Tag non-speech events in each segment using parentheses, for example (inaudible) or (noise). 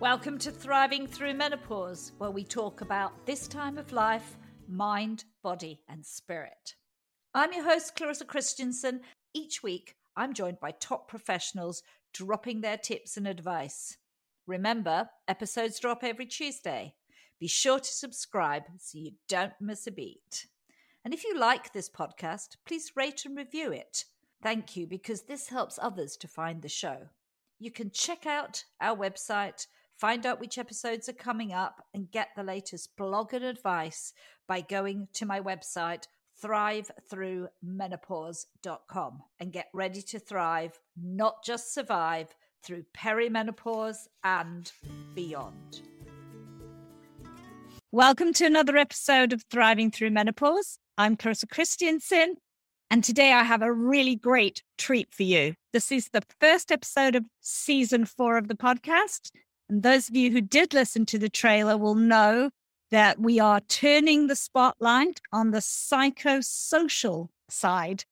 Welcome to Thriving Through Menopause, where we talk about this time of life, mind, body, and spirit. I'm your host, Clarissa Kristjansson. Each week, I'm joined by top professionals dropping their tips and advice. Remember, episodes drop every Tuesday. Be sure to subscribe so you don't miss a beat. And if you like this podcast, please rate and review it. Thank you because this helps others to find the show. You can check out our website Find out which episodes are coming up and get the latest blog and advice by going to my website, thrivethroughmenopause.com, and get ready to thrive, not just survive, through perimenopause and beyond. Welcome to another episode of Thriving Through Menopause. I'm Clarissa Kristjansson, and today I have a really great treat for you. This is the first episode of season four of the podcast. And those of you who did listen to the trailer will know that we are turning the spotlight on the psychosocial side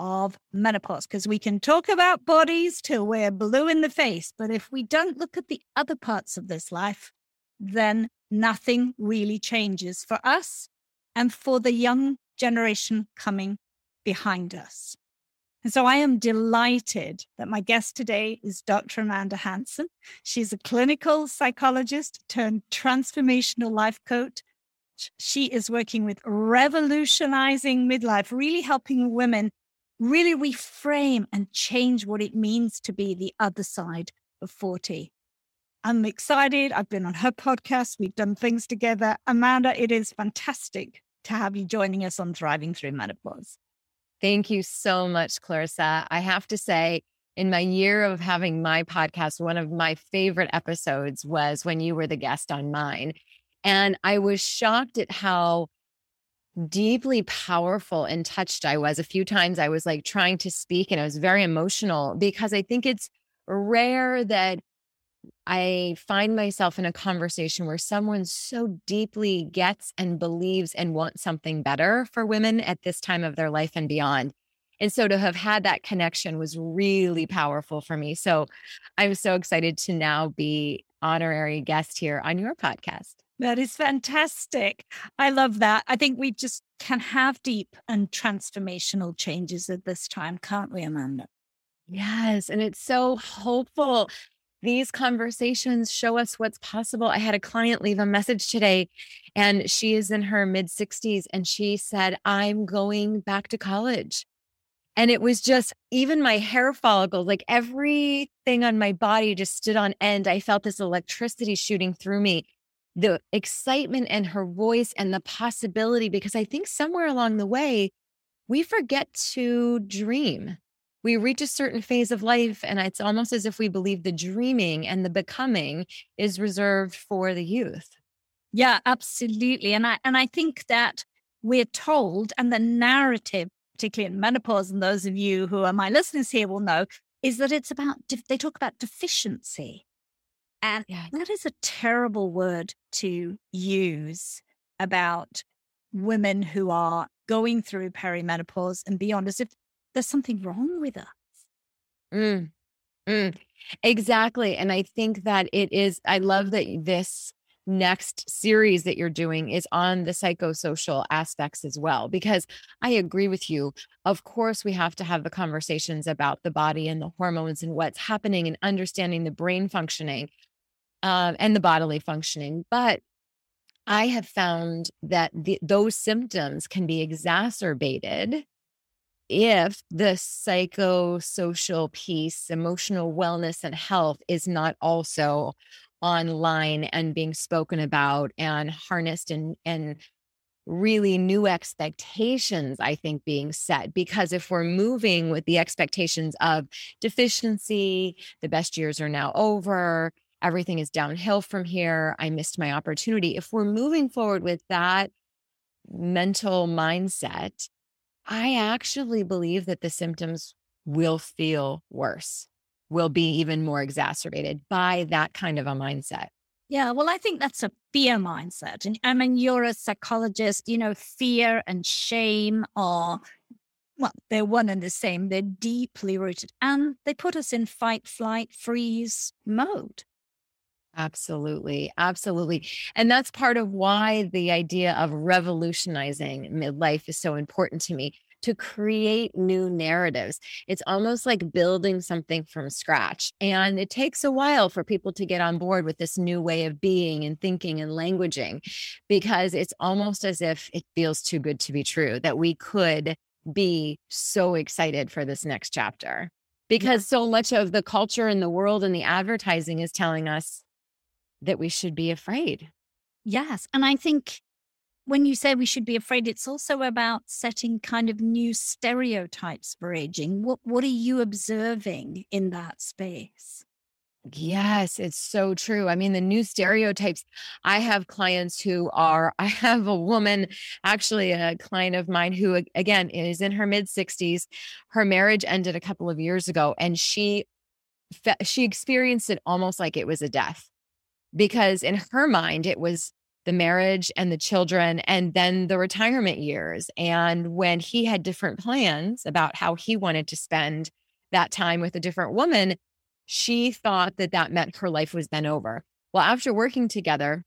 of menopause because we can talk about bodies till we're blue in the face. But if we don't look at the other parts of this life, then nothing really changes for us and for the young generation coming behind us. And so I am delighted that my guest today is Dr. Amanda Hanson. She's a clinical psychologist turned transformational life coach. She is working with revolutionizing midlife, really helping women really reframe and change what it means to be the other side of 40. I'm excited. I've been on her podcast. We've done things together. Amanda, it is fantastic to have you joining us on Thriving Through Menopause. Thank you so much, Clarissa. I have to say, in my year of having my podcast, one of my favorite episodes was when you were the guest on mine. And I was shocked at how deeply powerful and touched I was. A few times I was like trying to speak and I was very emotional because I think it's rare that I find myself in a conversation where someone so deeply gets and believes and wants something better for women at this time of their life and beyond. And so to have had that connection was really powerful for me. So I'm so excited to now be honorary guest here on your podcast. That is fantastic. I love that. I think we just can have deep and transformational changes at this time, can't we, Amanda? Yes. And it's so hopeful these conversations show us what's possible. I had a client leave a message today, and she is in her mid 60s, and she said, I'm going back to college. And it was just even my hair follicles, like everything on my body just stood on end. I felt this electricity shooting through me. The excitement and her voice and the possibility, because I think somewhere along the way, we forget to dream we reach a certain phase of life and it's almost as if we believe the dreaming and the becoming is reserved for the youth yeah absolutely and i and i think that we're told and the narrative particularly in menopause and those of you who are my listeners here will know is that it's about they talk about deficiency and yeah. that is a terrible word to use about women who are going through perimenopause and beyond as if there's something wrong with us. Mm, mm, exactly. And I think that it is, I love that this next series that you're doing is on the psychosocial aspects as well, because I agree with you. Of course, we have to have the conversations about the body and the hormones and what's happening and understanding the brain functioning uh, and the bodily functioning. But I have found that the, those symptoms can be exacerbated if the psychosocial piece, emotional wellness and health is not also online and being spoken about and harnessed and and really new expectations i think being set. Because if we're moving with the expectations of deficiency the best years are now over everything is downhill from here i missed my opportunity. If we're moving forward with that mental mindset I actually believe that the symptoms will feel worse, will be even more exacerbated by that kind of a mindset. Yeah, well, I think that's a fear mindset. And I mean, you're a psychologist, you know, fear and shame are, well, they're one and the same. They're deeply rooted and they put us in fight, flight, freeze mode. Absolutely. Absolutely. And that's part of why the idea of revolutionizing midlife is so important to me to create new narratives. It's almost like building something from scratch. And it takes a while for people to get on board with this new way of being and thinking and languaging because it's almost as if it feels too good to be true that we could be so excited for this next chapter because so much of the culture in the world and the advertising is telling us that we should be afraid. Yes. And I think when you say we should be afraid, it's also about setting kind of new stereotypes for aging. What what are you observing in that space? Yes, it's so true. I mean, the new stereotypes. I have clients who are, (laughs) I have a woman, actually, a client of mine who, again, is in her mid 60s. Her marriage ended a couple of years ago, and she, she experienced it almost like it was a death because in her mind, it was the marriage and the children and then the retirement years. And when he had different plans about how he wanted to spend that time with a different woman, she thought that that meant her life was then over. Well, after working together,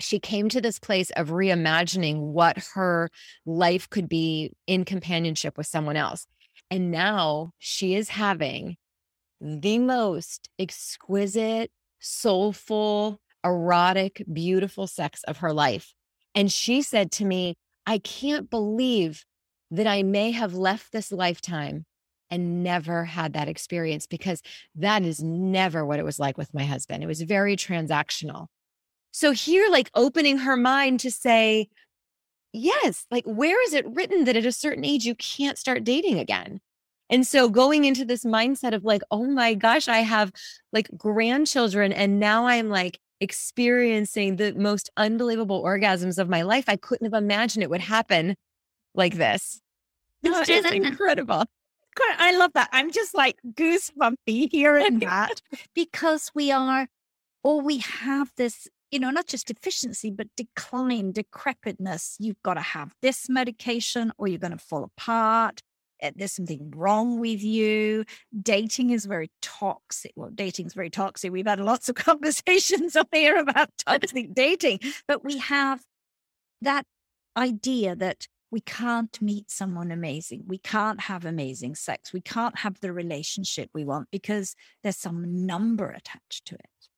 she came to this place of reimagining what her life could be in companionship with someone else. And now she is having the most exquisite, soulful, erotic, beautiful sex of her life. And she said to me, I can't believe that I may have left this lifetime and never had that experience because that is never what it was like with my husband. It was very transactional. So here, like opening her mind to say, yes, like where is it written that at a certain age you can't start dating again? And so going into this mindset of like, oh my gosh, I have like grandchildren and now I'm like experiencing the most unbelievable orgasms of my life. I couldn't have imagined it would happen like this. It's just incredible. I love that. I'm just like goosebumpy hearing (laughs) that because we are, or we have this, you know, not just deficiency, but decline, decrepitness. You've got to have this medication or you're going to fall apart. Eh, there's something wrong with you. Dating is very toxic. Well, dating is very toxic. We've had lots of (laughs) conversations up here about toxic dating, but we have that idea that we can't meet someone amazing. We can't have amazing sex. We can't have the relationship we want because there's some number attached to it.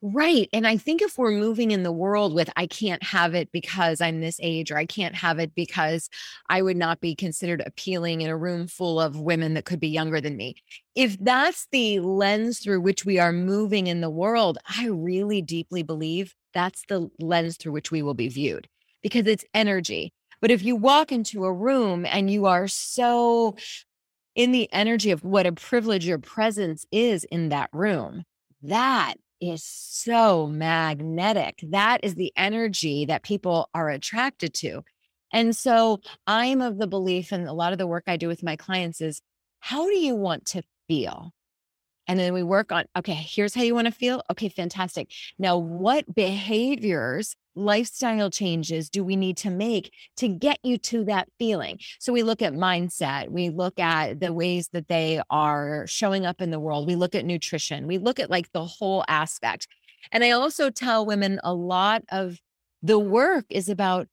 Right. And I think if we're moving in the world with, I can't have it because I'm this age, or I can't have it because I would not be considered appealing in a room full of women that could be younger than me. If that's the lens through which we are moving in the world, I really deeply believe that's the lens through which we will be viewed because it's energy. But if you walk into a room and you are so in the energy of what a privilege your presence is in that room, that is so magnetic. That is the energy that people are attracted to. And so I'm of the belief, and a lot of the work I do with my clients is how do you want to feel? And then we work on, okay, here's how you want to feel. Okay, fantastic. Now, what behaviors, lifestyle changes do we need to make to get you to that feeling? So we look at mindset, we look at the ways that they are showing up in the world, we look at nutrition, we look at like the whole aspect. And I also tell women a lot of the work is about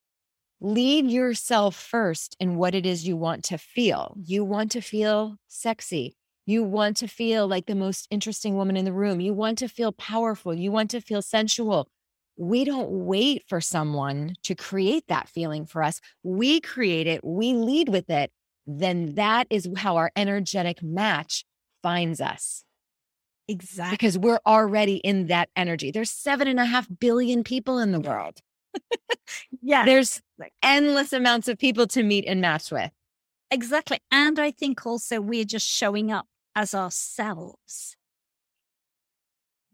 lead yourself first in what it is you want to feel. You want to feel sexy. You want to feel like the most interesting woman in the room. You want to feel powerful. You want to feel sensual. We don't wait for someone to create that feeling for us. We create it, we lead with it. Then that is how our energetic match finds us. Exactly. Because we're already in that energy. There's seven and a half billion people in the world. (laughs) yeah. There's endless amounts of people to meet and match with. Exactly. And I think also we're just showing up as ourselves.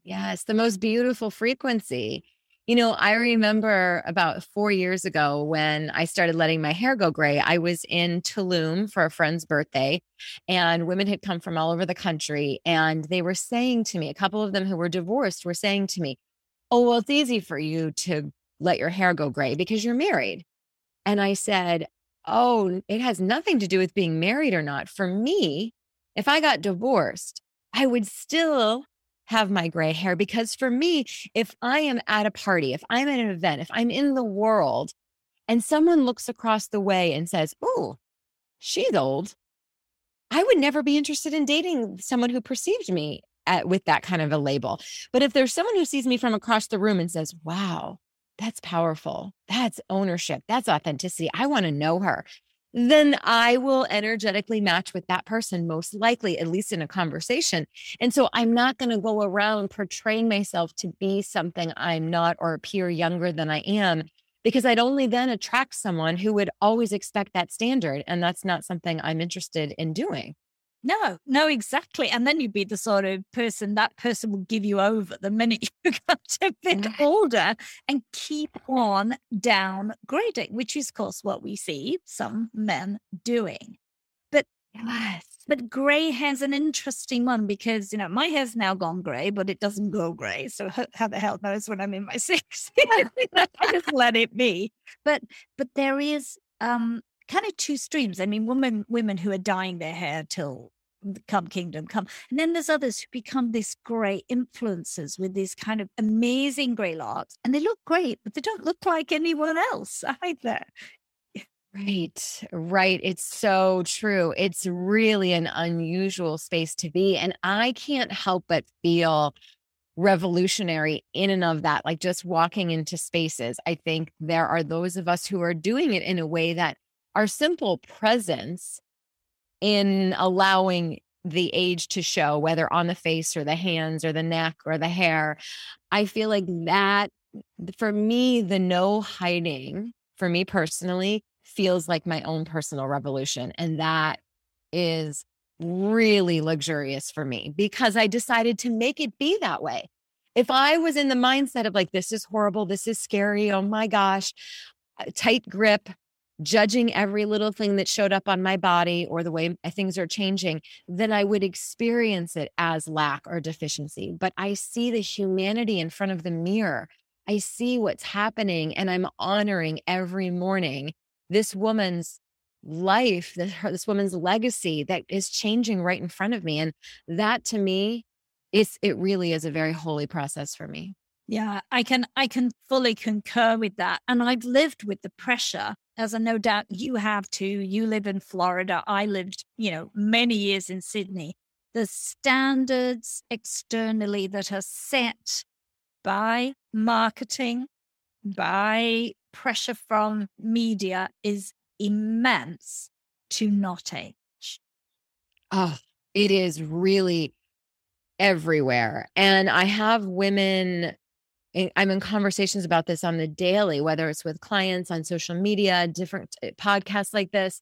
Yes, the most beautiful frequency. You know, I remember about four years ago when I started letting my hair go gray. I was in Tulum for a friend's birthday, and women had come from all over the country. And they were saying to me, a couple of them who were divorced were saying to me, Oh, well, it's easy for you to let your hair go gray because you're married. And I said, Oh, it has nothing to do with being married or not. For me, if I got divorced, I would still have my gray hair because for me, if I am at a party, if I'm at an event, if I'm in the world and someone looks across the way and says, Oh, she's old, I would never be interested in dating someone who perceived me at, with that kind of a label. But if there's someone who sees me from across the room and says, Wow, that's powerful, that's ownership, that's authenticity, I want to know her then I will energetically match with that person, most likely, at least in a conversation. And so I'm not going to go around portraying myself to be something I'm not or appear younger than I am, because I'd only then attract someone who would always expect that standard. And that's not something I'm interested in doing. No, no, exactly. And then you'd be the sort of person that person will give you over the minute (laughs) you got a bit older and keep on downgrading, which is, of course, what we see some men doing. But yes. But grey has an interesting one because, you know, my hair's now gone grey, but it doesn't go grey. So how the hell knows when I'm in my (laughs) 60s? (laughs) I just let it be. But but there is um kind of two streams. I mean, women women who are dyeing their hair till come kingdom come and then there's others who become this great influencers with these kind of amazing grey locks and they look great but they don't look like anyone else either. Right right it's so true. It's really an unusual space to be and i can't help but feel revolutionary in and of that like just walking into spaces. I think there are those of us who are doing it in a way that our simple presence in allowing the age to show, whether on the face or the hands or the neck or the hair. I feel like that, for me, the no hiding, for me personally, feels like my own personal revolution. And that is really luxurious for me because I decided to make it be that way. If I was in the mindset of like, this is horrible, this is scary, oh my gosh, tight grip, judging every little thing that showed up on my body or the way things are changing, then I would experience it as lack or deficiency. But I see the humanity in front of the mirror. I see what's happening and I'm honoring every morning this woman's life, this, this woman's legacy that is changing right in front of me. And that to me, it's, it really is a very holy process for me. Yeah, I can I can fully concur with that. And I've lived with the pressure as I no doubt you have too. You live in Florida. I lived, you know, many years in Sydney. The standards externally that are set by marketing, by pressure from media is immense to not age. Oh, it is really everywhere. And I have women I'm in conversations about this on the daily, whether it's with clients on social media, different eh, podcasts like this.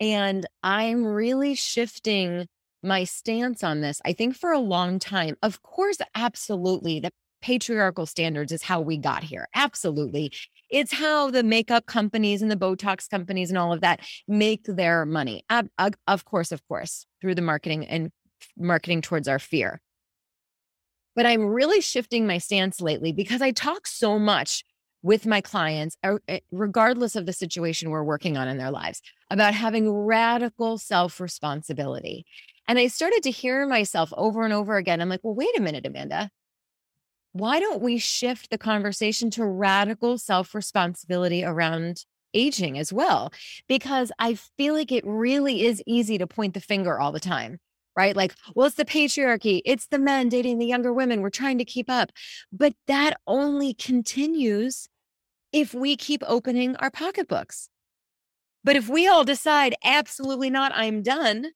And I'm really shifting my stance on this. I think for a long time, of course, absolutely, the patriarchal standards is how we got here. Absolutely. It's how the makeup companies and the Botox companies and all of that make their money. Of course, of course, through the marketing and marketing towards our fear. But I'm really shifting my stance lately because I talk so much with my clients, uh, eh, regardless of the situation we're working on in their lives, about having radical self responsibility. And I started to hear myself over and over again. I'm like, well, wait a minute, Amanda. Why don't we shift the conversation to radical self responsibility around aging as well? Because I feel like it really is easy to point the finger all the time right? Like, well, it's the patriarchy, it's the men dating the younger women. We're trying to keep up. But that only continues if we keep opening our pocketbooks. But if we all decide, absolutely not, I'm done,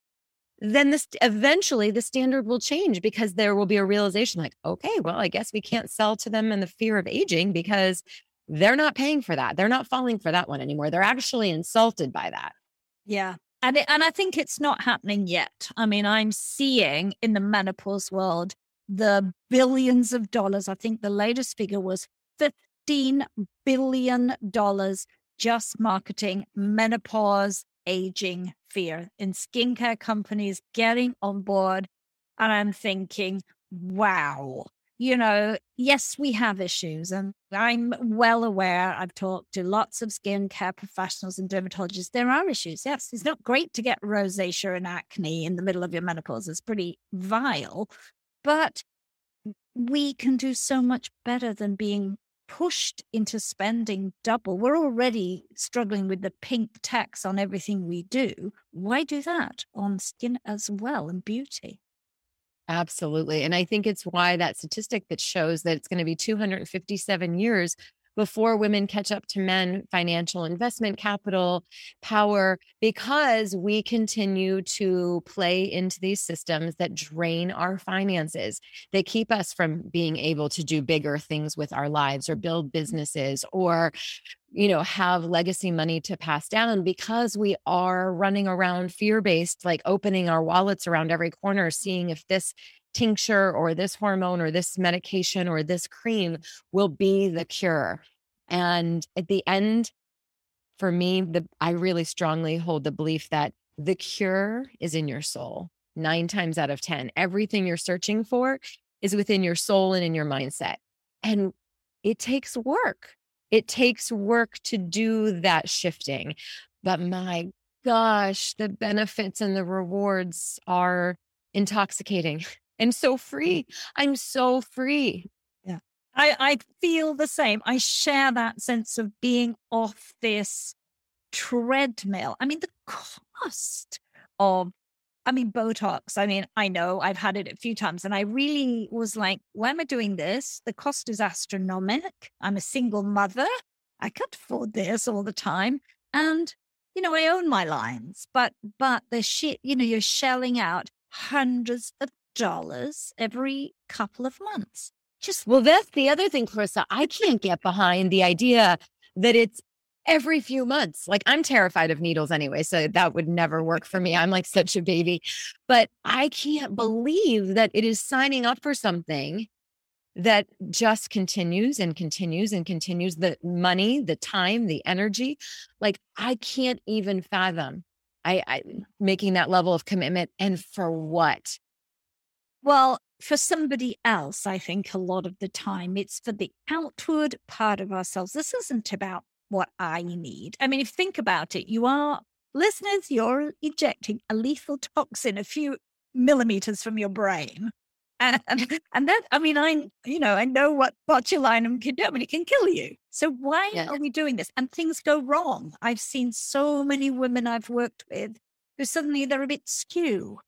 then this eventually the standard will change because there will be a realization like, okay, well, I guess we can't sell to them in the fear of aging because they're not paying for that. They're not falling for that one anymore. They're actually insulted by that. Yeah. And, it, and I think it's not happening yet. I mean, I'm seeing in the menopause world the billions of dollars. I think the latest figure was $15 billion just marketing menopause aging fear in skincare companies getting on board. And I'm thinking, wow, you know, yes, we have issues. And I'm well aware, I've talked to lots of skincare professionals and dermatologists. There are issues. Yes, it's not great to get rosacea and acne in the middle of your menopause, it's pretty vile. But we can do so much better than being pushed into spending double. We're already struggling with the pink tax on everything we do. Why do that on skin as well and beauty? Absolutely. And I think it's why that statistic that shows that it's going to be 257 years before women catch up to men financial investment capital power because we continue to play into these systems that drain our finances. That keep us from being able to do bigger things with our lives or build businesses or you know have legacy money to pass down because we are running around fear based like opening our wallets around every corner seeing if this tincture or this hormone or this medication or this cream will be the cure. And at the end, for me, the, I really strongly hold the belief that the cure is in your soul. Nine times out of 10, everything you're searching for is within your soul and in your mindset. And it takes work. It takes work to do that shifting. But my gosh, the benefits and the rewards are intoxicating (laughs) and so free. I'm so free. Yeah. I, I feel the same. I share that sense of being off this treadmill. I mean, the cost of, I mean, Botox. I mean, I know I've had it a few times and I really was like, why am I doing this? The cost is astronomical. I'm a single mother. I can't afford this all the time. And, you know, I own my lines, but, but the shit, you know, you're shelling out hundreds of dollars every couple of months. Just well, that's the other thing, Clarissa. I can't get behind the idea that it's every few months. Like I'm terrified of needles anyway, so that would never work for me. I'm like such a baby. But I can't believe that it is signing up for something that just continues and continues and continues the money, the time, the energy. Like I can't even fathom I, I making that level of commitment and for what? Well, for somebody else, I think a lot of the time it's for the outward part of ourselves. This isn't about what I need. I mean, if you think about it, you are listeners, you're ejecting a lethal toxin a few millimeters from your brain. (laughs) And, and that, I mean, I, you know, I know what botulinum can do. I mean, it can kill you. So why yeah. are we doing this? And things go wrong. I've seen so many women I've worked with who suddenly they're a bit skew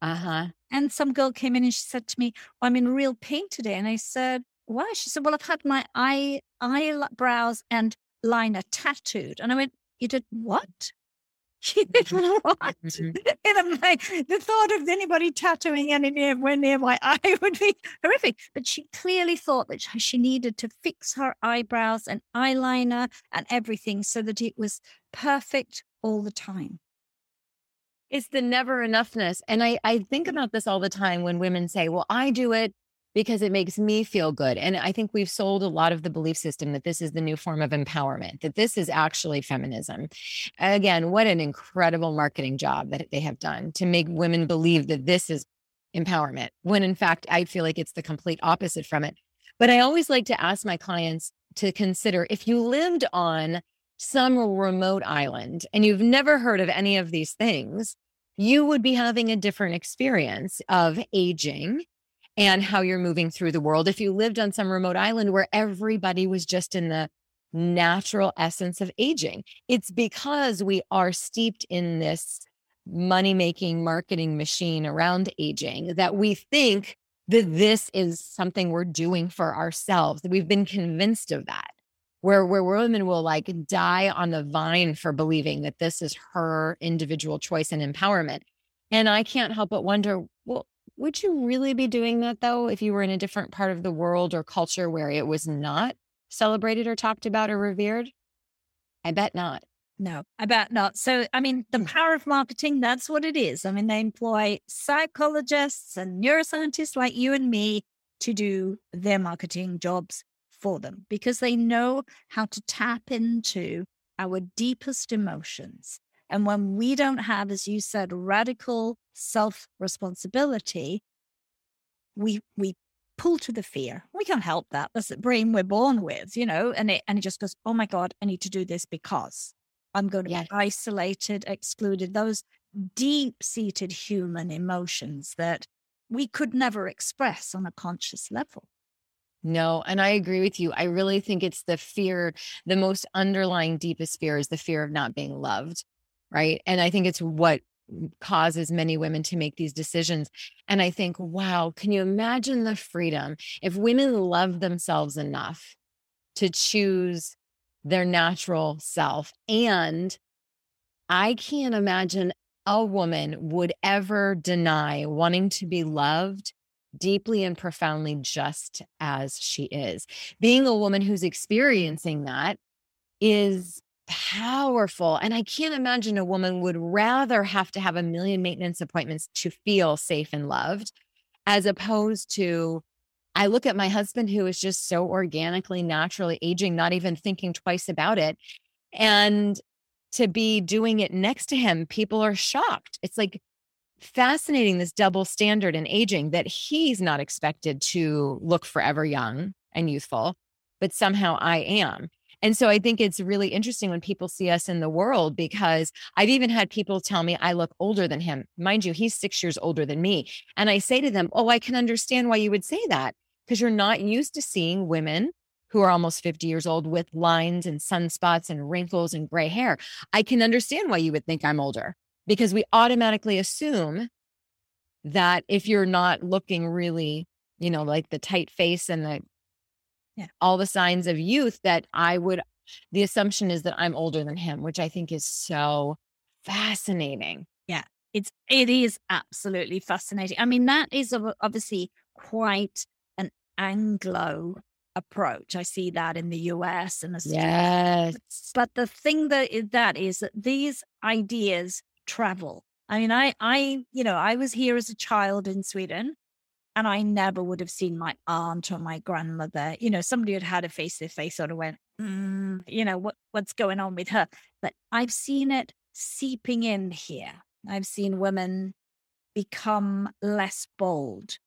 uh-huh. And some girl came in and she said to me, well, I'm in real pain today. And I said, why? She said, well, I've had my eye, eyebrows and liner tattooed. And I went, you did what? (laughs) She did what? Mm-hmm. (laughs) and like, the thought of anybody tattooing anywhere near my (laughs) eye would be horrific. But she clearly thought that she needed to fix her eyebrows and eyeliner and everything so that it was perfect all the time. It's the never enoughness. And I, I think mm-hmm. about this all the time when women say, well, I do it because it makes me feel good. And I think we've sold a lot of the belief system that this is the new form of empowerment, that this is actually feminism. Again, what an incredible marketing job that they have done to make women believe that this is empowerment, when in fact, I feel like it's the complete opposite from it. But I always like to ask my clients to consider if you lived on some remote island and you've never heard of any of these things, you would be having a different experience of aging and how you're moving through the world. If you lived on some remote island where everybody was just in the natural essence of aging, it's because we are steeped in this money making marketing machine around aging that we think that this is something we're doing for ourselves. We've been convinced of that where where women will like die on the vine for believing that this is her individual choice and empowerment. And I can't help but wonder, well, would you really be doing that though if you were in a different part of the world or culture where it was not celebrated or talked about or revered? I bet not. No, I bet not. So, I mean, the hmm. power of marketing, that's what it is. I mean, they employ psychologists and neuroscientists like you and me to do their marketing jobs for them because they know how to tap into our deepest emotions. And when we don't have, as you said, radical self responsibility, we, we pull to the fear. We can't help that. That's the brain we're born with, you know, and it, and it just goes, oh my God, I need to do this because I'm going to yes. be isolated, excluded. Those deep seated human emotions that we could never express on a conscious level. No, and I agree with you. I really think it's the fear, the most underlying, deepest fear is the fear of not being loved. Right. And I think it's what causes many women to make these decisions. And I think, wow, can you imagine the freedom if women love themselves enough to choose their natural self? And I can't imagine a woman would ever deny wanting to be loved deeply and profoundly just as she is. Being a woman who's experiencing that is powerful. And I can't imagine a woman would rather have to have a million maintenance appointments to feel safe and loved, as opposed to, I look at my husband who is just so organically, naturally aging, not even thinking twice about it. And to be doing it next to him, people are shocked. It's like fascinating this double standard in aging that he's not expected to look forever young and youthful, but somehow I am. And so I think it's really interesting when people see us in the world because I've even had people tell me I look older than him. Mind you, he's six years older than me. And I say to them, Oh, I can understand why you would say that because you're not used to seeing women who are almost 50 years old with lines and sunspots and wrinkles and gray hair. I can understand why you would think I'm older because we automatically assume that if you're not looking really, you know, like the tight face and the yeah. all the signs of youth that I would the assumption is that I'm older than him, which I think is so fascinating. Yeah. It's it is absolutely fascinating. I mean, that is obviously quite an Anglo approach. I see that in the US and the yes. But the thing that is, that is that these ideas travel. I mean, I, I, you know, I was here as a child in Sweden and I never would have seen my aunt or my grandmother. You know, somebody had had a face to face sort of went, mm, you know, what, what's going on with her? But I've seen it seeping in here. I've seen women become less bold,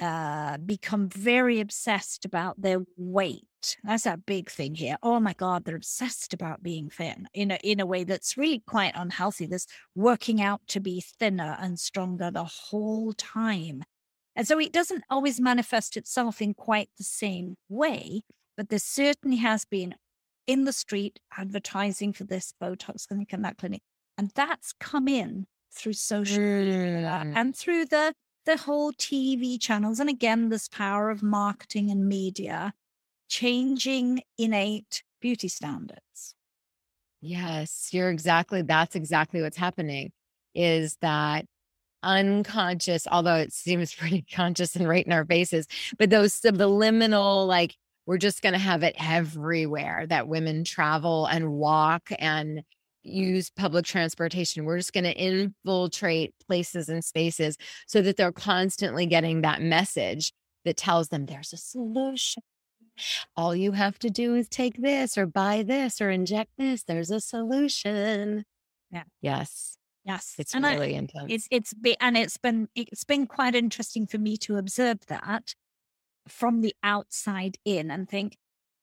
uh, become very obsessed about their weight. That's a big thing here. Oh my God, they're obsessed about being thin in a, in a way that's really quite unhealthy. This working out to be thinner and stronger the whole time. And so it doesn't always manifest itself in quite the same way, but there certainly has been in the street advertising for this Botox clinic and that clinic. And that's come in through social media mm. and through the the whole TV channels, and again, this power of marketing and media changing innate beauty standards. Yes, you're exactly, that's exactly what's happening is that unconscious, although it seems (laughs) pretty conscious and right in our faces, but those subliminal, like, we're just going to have it everywhere that women travel and walk and use public transportation. We're just going to infiltrate places and spaces so that they're constantly getting that message that tells them there's a solution. All you have to do is take this or buy this or inject this. There's a solution. Yeah. Yes. Yes. It's and really I, intense. It's it's been and it's been it's been quite interesting for me to observe that from the outside in and think,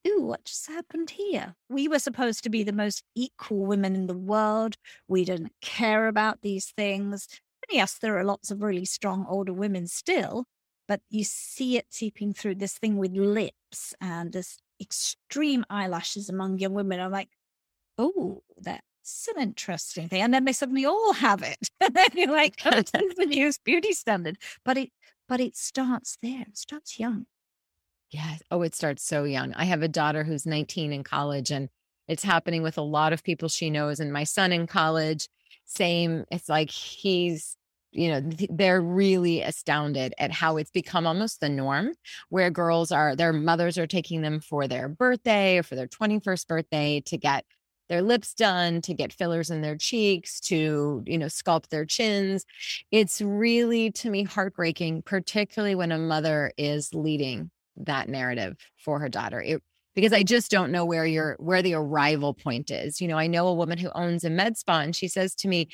ooh, what just happened here? We were supposed to be the most equal women in the world. We didn't care about these things. And yes, there are lots of really strong older women still, but you see it seeping through this thing with lips and this extreme eyelashes among young women. I'm like, oh, that's an interesting thing. And then they suddenly all have it. (laughs) and then you're like, oh, (laughs) that's the newest beauty standard. But it but it starts there. It starts young. Yes. Oh, it starts so young. I have a daughter who's 19 in college, and it's happening with a lot of people she knows. And my son in college, same. It's like he's, you know, they're really astounded at how it's become almost the norm where girls are, their mothers are taking them for their birthday or for their 21st birthday to get their lips done, to get fillers in their cheeks, to, you know, sculpt their chins. It's really, to me, heartbreaking, particularly when a mother is leading that narrative for her daughter. It, because I just don't know where your where the arrival point is. You know, I know a woman who owns a med spa and she says to me,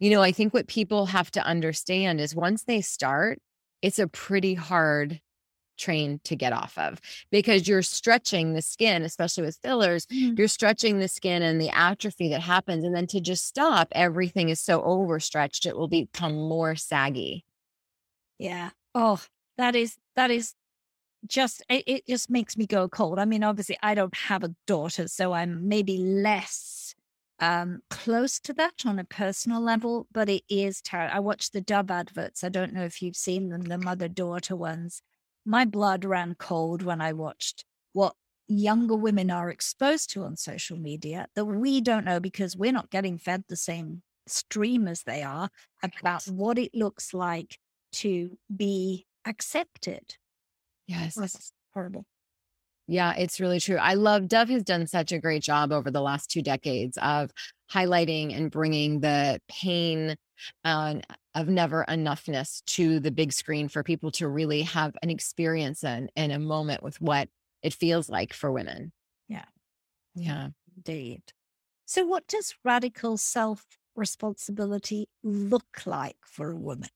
you know, I think what people have to understand is once they start, it's a pretty hard train to get off of because you're stretching the skin, especially with fillers, mm-hmm. you're stretching the skin and the atrophy that happens. And then to just stop, everything is so overstretched, it will become more saggy. Yeah. Oh, that is that is just it, it just makes me go cold. I mean, obviously I don't have a daughter, so I'm maybe less um, close to that on a personal level, but it is terrible. I watched the Dove adverts. I don't know if you've seen them, the mother daughter ones. My blood ran cold when I watched what younger women are exposed to on social media that we don't know because we're not getting fed the same stream as they are about what it looks like to be accepted. Yes. That's horrible. Yeah, it's really true. I love Dove has done such a great job over the last two decades of highlighting and bringing the pain uh, of never enoughness to the big screen for people to really have an experience and, and a moment with what it feels like for women. Yeah. Yeah. Indeed. So, what does radical self responsibility look like for a woman?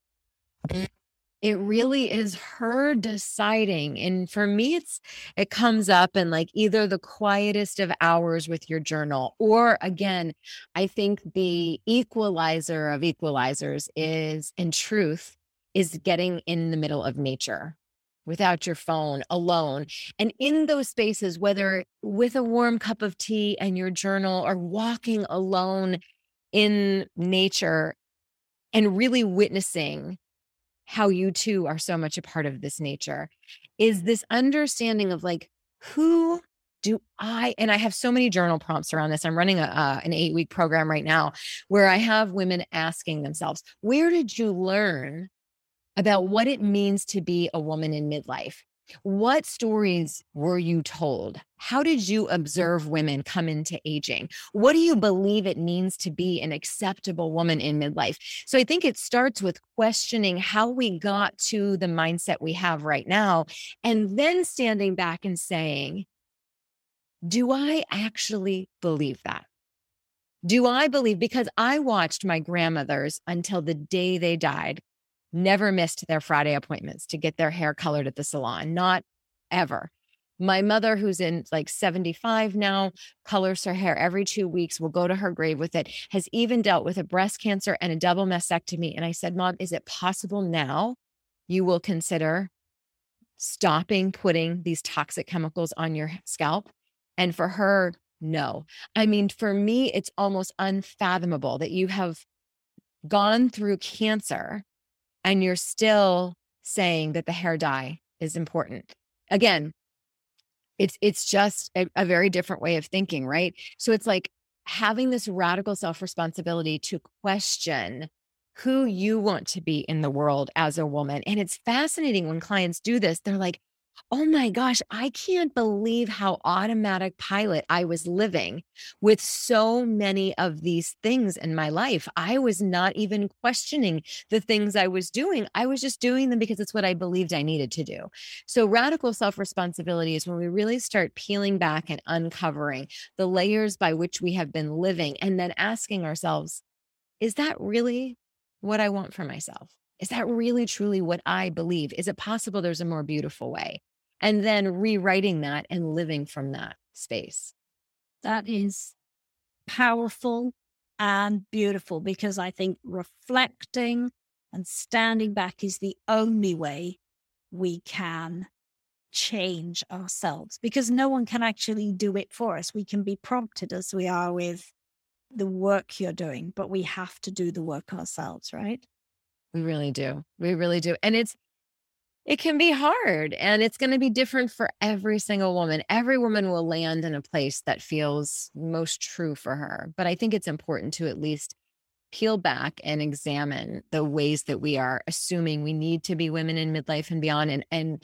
It really is her deciding and for me it's it comes up in like either the quietest of hours with your journal or again i think the equalizer of equalizers is in truth is getting in the middle of nature without your phone alone and in those spaces whether with a warm cup of tea and your journal or walking alone in nature and really witnessing how you too are so much a part of this nature is this understanding of like who do I and I have so many journal prompts around this. I'm running a, uh, an 8 week program right now where I have women asking themselves, where did you learn about what it means to be a woman in midlife? What stories were you told? How did you observe women come into aging? What do you believe it means to be an acceptable woman in midlife? So I think it starts with questioning how we got to the mindset we have right now, and then standing back and saying, Do I actually believe that? Do I believe because I watched my grandmothers until the day they died never missed their Friday appointments to get their hair colored at the salon, not ever. My mother, who's in like 75 now, colors her hair every two weeks, will go to her grave with it, has even dealt with a breast cancer and a double mastectomy. And I said, Mom, is it possible now you will consider stopping putting these toxic chemicals on your scalp? And for her, no. I mean, for me, it's almost unfathomable that you have gone through cancer and you're still saying that the hair dye is important. Again, it's it's just a, a very different way of thinking, right? So it's like having this radical self-responsibility to question who you want to be in the world as a woman. And it's fascinating when clients do this. They're like, oh my gosh, I can't believe how automatic pilot I was living with so many of these things in my life. I was not even questioning the things I was doing. I was just doing them because it's what I believed I needed to do. So, radical self responsibility is when we really start peeling back and uncovering the layers by which we have been living and then asking ourselves, is that really what I want for myself? Is that really truly what I believe? Is it possible there's a more beautiful way? And then rewriting that and living from that space. That is powerful and beautiful because I think reflecting and standing back is the only way we can change ourselves because no one can actually do it for us. We can be prompted as we are with the work you're doing, but we have to do the work ourselves, right? We really do. We really do. And it's, it can be hard and it's going to be different for every single woman. Every woman will land in a place that feels most true for her. But I think it's important to at least peel back and examine the ways that we are assuming we need to be women in midlife and beyond and, and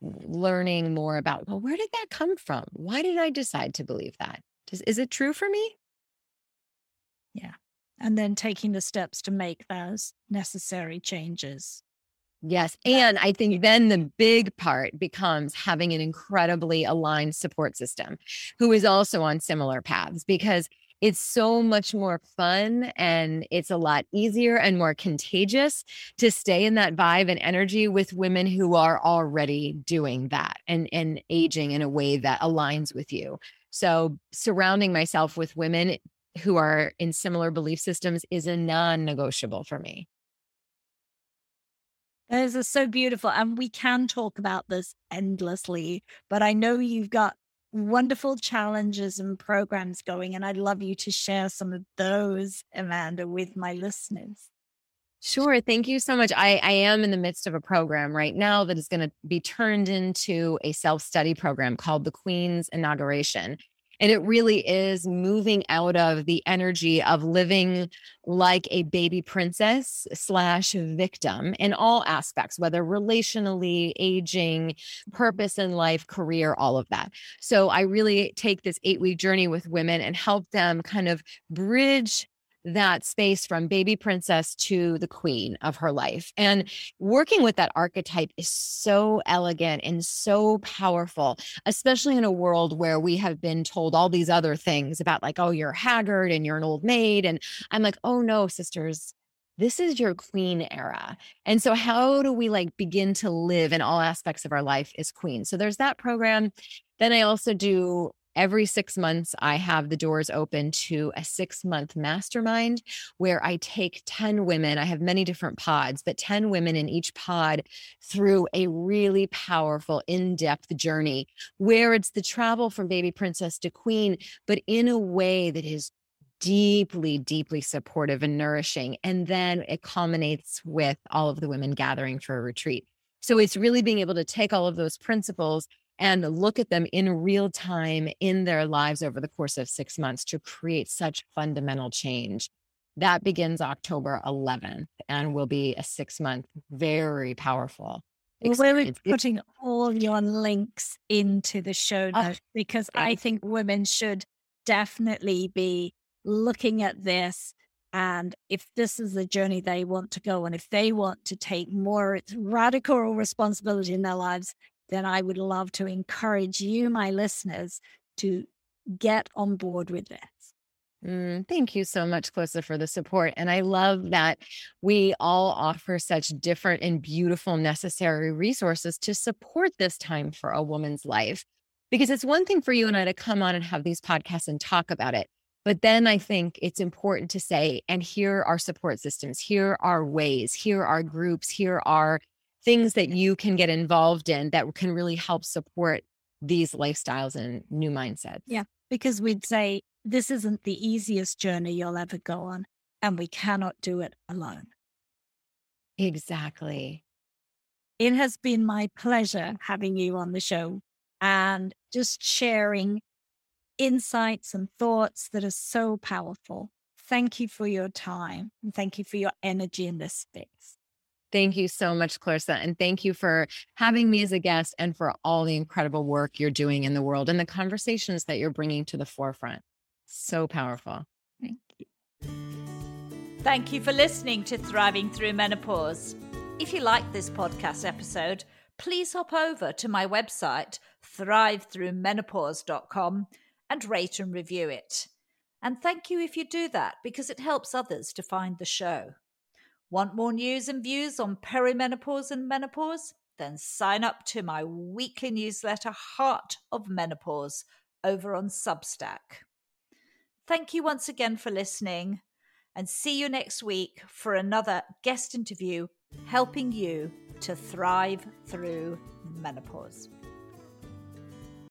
learning more about, well, where did that come from? Why did I decide to believe that? Does, is it true for me? Yeah and then taking the steps to make those necessary changes. Yes. And I think then the big part becomes having an incredibly aligned support system who is also on similar paths because it's so much more fun and it's a lot easier and more contagious to stay in that vibe and energy with women who are already doing that and, and aging in a way that aligns with you. So surrounding myself with women who are in similar belief systems is a non negotiable for me. Those are so beautiful. And we can talk about this endlessly, but I know you've got wonderful challenges and programs going. And I'd love you to share some of those, Amanda, with my listeners. Sure. Thank you so much. I, I am in the midst of a program right now that is going to be turned into a self study program called the Queen's Inauguration. And it really is moving out of the energy of living like a baby princess slash victim in all aspects, whether relationally, aging, purpose in life, career, all of that. So I really take this eight week journey with women and help them kind of bridge that space from baby princess to the queen of her life. And working with that archetype is so elegant and so powerful, especially in a world where we have been told all these other things about, like, oh, you're haggard and you're an old maid. And I'm like, oh, no, sisters. This is your queen era. And so, how do we like begin to live in all aspects of our life as queen? So, there's that program. Then I also do every six months, I have the doors open to a six month mastermind where I take 10 women. I have many different pods, but 10 women in each pod through a really powerful, in depth journey where it's the travel from baby princess to queen, but in a way that is deeply, deeply supportive and nourishing. And then it culminates with all of the women gathering for a retreat. So it's really being able to take all of those principles and look at them in real time in their lives over the course of six months to create such fundamental change. That begins October 11th and will be a six month, very powerful. We're putting all your links into the show ah, notes because I think women should definitely be looking at this. And if this is the journey they want to go, and if they want to take more radical responsibility in their lives, then I would love to encourage you, my listeners, to get on board with this. Mm, thank you so much, Clarissa, for the support. And I love that we all offer such different and beautiful, necessary resources to support this time for a woman's life. Because it's one thing for you and I to come on and have these podcasts and talk about it. But then I think it's important to say, and here are support systems, here are ways, here are groups, here are things that you can get involved in that can really help support these lifestyles and new mindsets. Yeah, because we'd say this isn't the easiest journey you'll ever go on, and we cannot do it alone. Exactly. It has been my pleasure having you on the show and just sharing insights and thoughts that are so powerful. Thank you for your time and thank you for your energy in this space. Thank you so much, Clarissa. And thank you for having me as a guest and for all the incredible work you're doing in the world and the conversations that you're bringing to the forefront. So powerful. Thank you. Thank you for listening to Thriving Through Menopause. If you like this podcast episode, please hop over to my website, thrivethroughmenopause.com, and rate and review it. And thank you if you do that because it helps others to find the show. Want more news and views on perimenopause and menopause? Then sign up to my weekly newsletter, Heart of Menopause, over on Substack. Thank you once again for listening, and see you next week for another guest interview helping you to thrive through menopause.